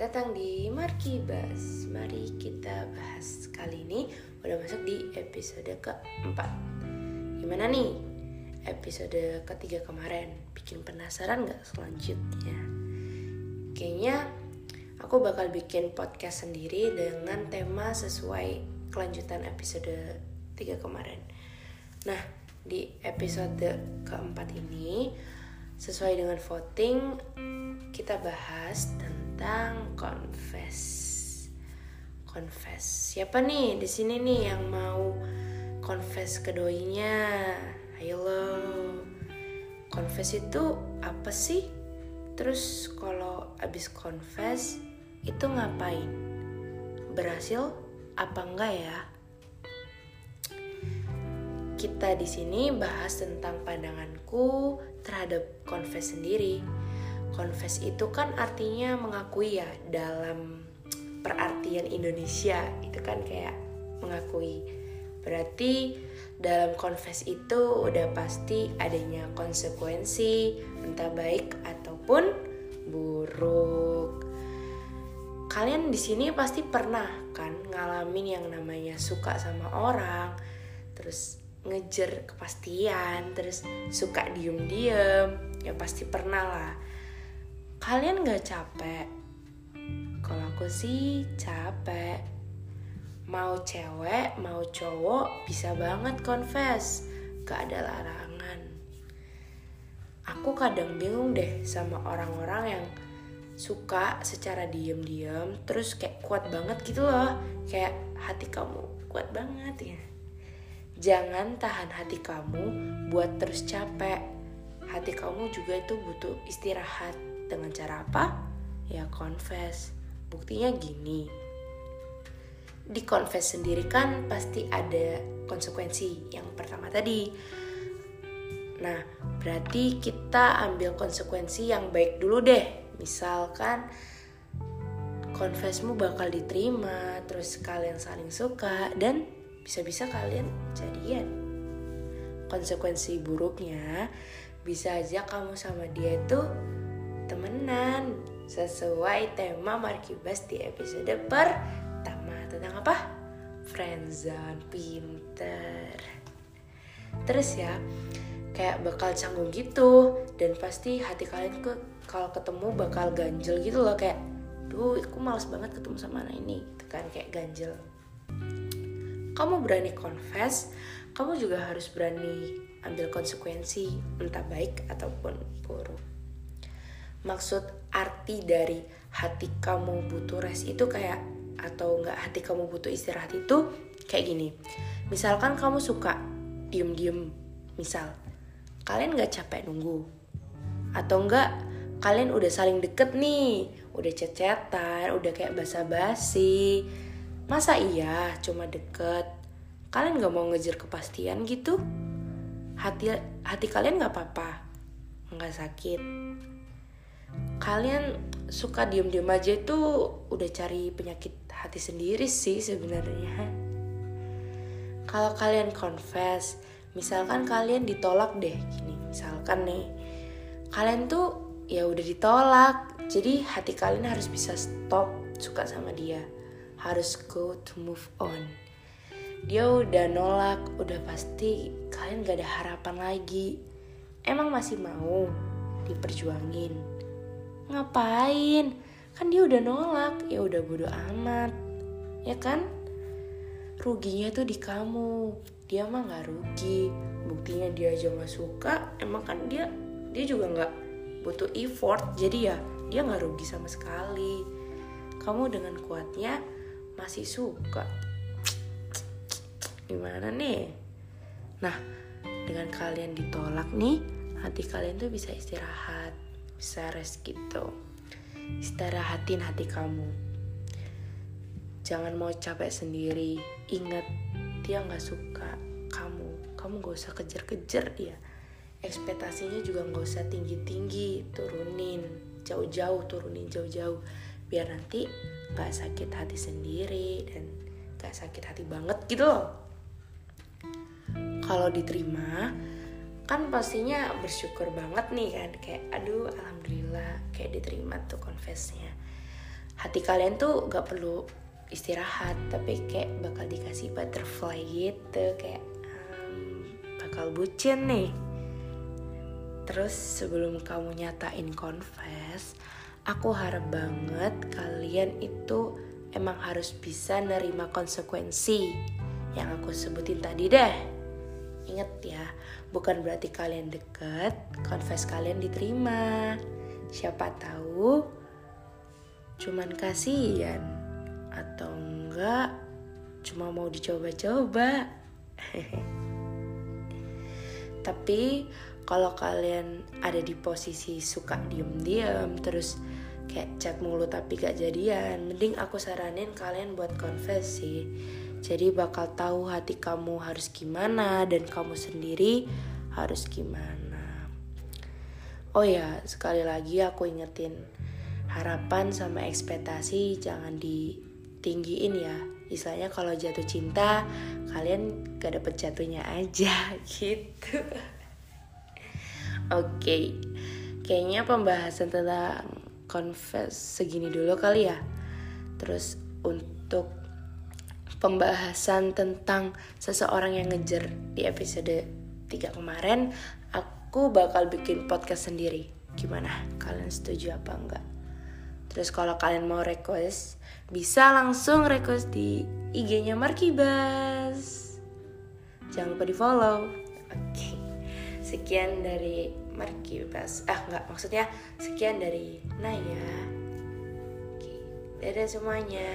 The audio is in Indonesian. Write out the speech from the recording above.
datang di Markibas. Mari kita bahas kali ini udah masuk di episode keempat. Gimana nih episode ketiga kemarin? Bikin penasaran gak selanjutnya? Kayaknya aku bakal bikin podcast sendiri dengan tema sesuai kelanjutan episode tiga kemarin. Nah, di episode keempat ini sesuai dengan voting kita bahas tentang confess. Confess. Siapa nih di sini nih yang mau confess ke doinya? Ayo lo. Confess itu apa sih? Terus kalau abis confess itu ngapain? Berhasil apa enggak ya? Kita di sini bahas tentang pandanganku terhadap confess sendiri. Confess itu kan artinya mengakui ya dalam perartian Indonesia itu kan kayak mengakui. Berarti dalam confess itu udah pasti adanya konsekuensi entah baik ataupun buruk. Kalian di sini pasti pernah kan ngalamin yang namanya suka sama orang, terus ngejar kepastian terus suka diem-diem ya pasti pernah lah kalian gak capek? Kalau aku sih capek. Mau cewek mau cowok bisa banget confess. Gak ada larangan. Aku kadang bingung deh sama orang-orang yang suka secara diem-diem terus kayak kuat banget gitu loh. Kayak hati kamu kuat banget ya. Jangan tahan hati kamu buat terus capek. Hati kamu juga itu butuh istirahat. Dengan cara apa? Ya confess. Buktinya gini. Di confess sendiri kan pasti ada konsekuensi. Yang pertama tadi. Nah, berarti kita ambil konsekuensi yang baik dulu deh. Misalkan confessmu bakal diterima, terus kalian saling suka dan bisa-bisa kalian jadian. Konsekuensi buruknya bisa aja kamu sama dia itu temenan sesuai tema Markibas di episode pertama tentang apa? Friendzone pinter. Terus ya, kayak bakal canggung gitu dan pasti hati kalian ke kalau ketemu bakal ganjel gitu loh kayak duh aku males banget ketemu sama anak ini gitu kan kayak ganjel kamu berani confess, kamu juga harus berani ambil konsekuensi, entah baik ataupun buruk. Maksud arti dari hati kamu butuh rest itu kayak atau enggak hati kamu butuh istirahat itu kayak gini. Misalkan kamu suka diem-diem, misal kalian nggak capek nunggu atau enggak kalian udah saling deket nih, udah cecetan, udah kayak basa-basi, Masa iya cuma deket? Kalian gak mau ngejar kepastian gitu? Hati hati kalian gak apa-apa? Nggak sakit? Kalian suka diem-diem aja itu udah cari penyakit hati sendiri sih sebenarnya. Kalau kalian confess, misalkan kalian ditolak deh gini, misalkan nih, kalian tuh ya udah ditolak, jadi hati kalian harus bisa stop suka sama dia harus go to move on. Dia udah nolak udah pasti kalian gak ada harapan lagi. Emang masih mau diperjuangin ngapain? Kan dia udah nolak. Ya udah bodo amat. Ya kan? Ruginya tuh di kamu. Dia mah nggak rugi. Buktinya dia aja nggak suka. Emang kan dia dia juga nggak butuh effort. Jadi ya dia nggak rugi sama sekali. Kamu dengan kuatnya masih suka. Gimana nih? Nah dengan kalian ditolak nih hati kalian tuh bisa istirahat bisa rest gitu istirahatin hati kamu. Jangan mau capek sendiri. Ingat dia nggak suka kamu. Kamu gak usah kejar-kejar dia ekspektasinya juga nggak usah tinggi-tinggi. Turunin jauh-jauh turunin jauh-jauh. Biar nanti gak sakit hati sendiri dan gak sakit hati banget gitu loh. Kalau diterima kan pastinya bersyukur banget nih kan kayak aduh alhamdulillah kayak diterima tuh confessnya hati kalian tuh gak perlu istirahat tapi kayak bakal dikasih butterfly gitu kayak um, bakal bucin nih. Terus sebelum kamu nyatain confess aku harap banget kalian itu emang harus bisa nerima konsekuensi yang aku sebutin tadi deh inget ya bukan berarti kalian deket confess kalian diterima. Siapa tahu cuman kasihan atau enggak cuma mau dicoba-coba. Tapi kalau kalian ada di posisi suka diem-diem terus kayak chat mulu tapi gak jadian. Mending aku saranin kalian buat confess sih. Jadi bakal tahu hati kamu harus gimana dan kamu sendiri harus gimana. Oh ya sekali lagi aku ingetin harapan sama ekspektasi jangan di tinggiin ya. Istilahnya kalau jatuh cinta kalian gak dapet jatuhnya aja gitu. Oke okay. kayaknya pembahasan tentang confess segini dulu kali ya. Terus untuk pembahasan tentang seseorang yang ngejar di episode 3 kemarin aku bakal bikin podcast sendiri. Gimana? Kalian setuju apa enggak? Terus kalau kalian mau request bisa langsung request di IG-nya Markibas. Jangan lupa di follow. Oke, sekian dari Markibas. Ah nggak maksudnya sekian dari Naya. Oke, dadah semuanya.